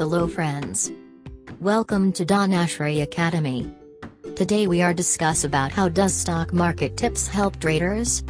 Hello friends. Welcome to Dhanashri Academy. Today we are discuss about how does stock market tips help traders?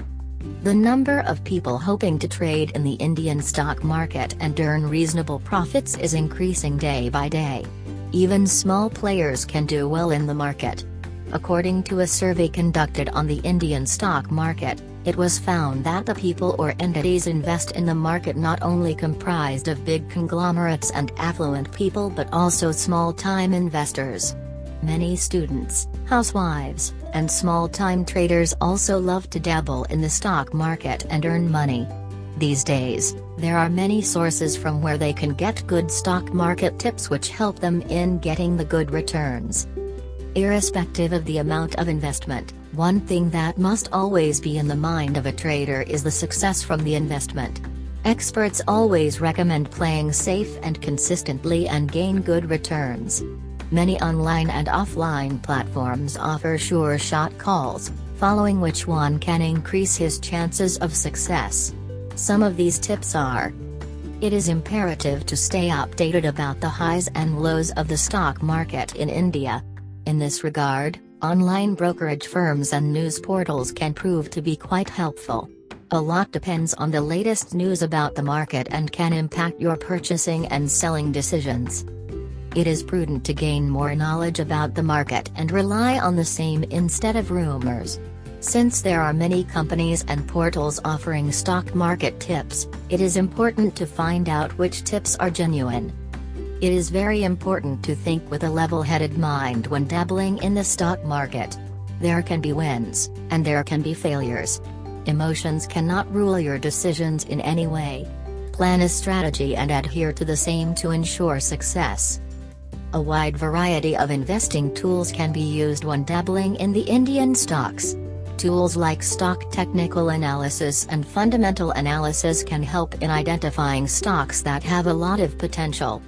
The number of people hoping to trade in the Indian stock market and earn reasonable profits is increasing day by day. Even small players can do well in the market. According to a survey conducted on the Indian stock market, it was found that the people or entities invest in the market not only comprised of big conglomerates and affluent people but also small-time investors. Many students, housewives, and small-time traders also love to dabble in the stock market and earn money. These days, there are many sources from where they can get good stock market tips which help them in getting the good returns. Irrespective of the amount of investment, one thing that must always be in the mind of a trader is the success from the investment. Experts always recommend playing safe and consistently and gain good returns. Many online and offline platforms offer sure shot calls, following which one can increase his chances of success. Some of these tips are It is imperative to stay updated about the highs and lows of the stock market in India. In this regard, Online brokerage firms and news portals can prove to be quite helpful. A lot depends on the latest news about the market and can impact your purchasing and selling decisions. It is prudent to gain more knowledge about the market and rely on the same instead of rumors. Since there are many companies and portals offering stock market tips, it is important to find out which tips are genuine. It is very important to think with a level-headed mind when dabbling in the stock market. There can be wins, and there can be failures. Emotions cannot rule your decisions in any way. Plan a strategy and adhere to the same to ensure success. A wide variety of investing tools can be used when dabbling in the Indian stocks. Tools like stock technical analysis and fundamental analysis can help in identifying stocks that have a lot of potential.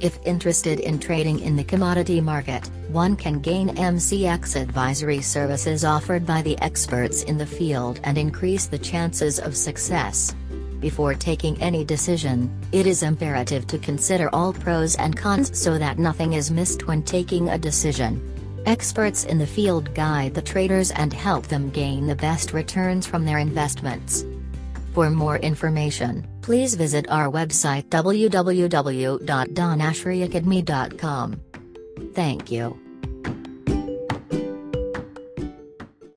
If interested in trading in the commodity market, one can gain MCX advisory services offered by the experts in the field and increase the chances of success. Before taking any decision, it is imperative to consider all pros and cons so that nothing is missed when taking a decision. Experts in the field guide the traders and help them gain the best returns from their investments. For more information, please visit our website www.dhanashriacademy.com. Thank you.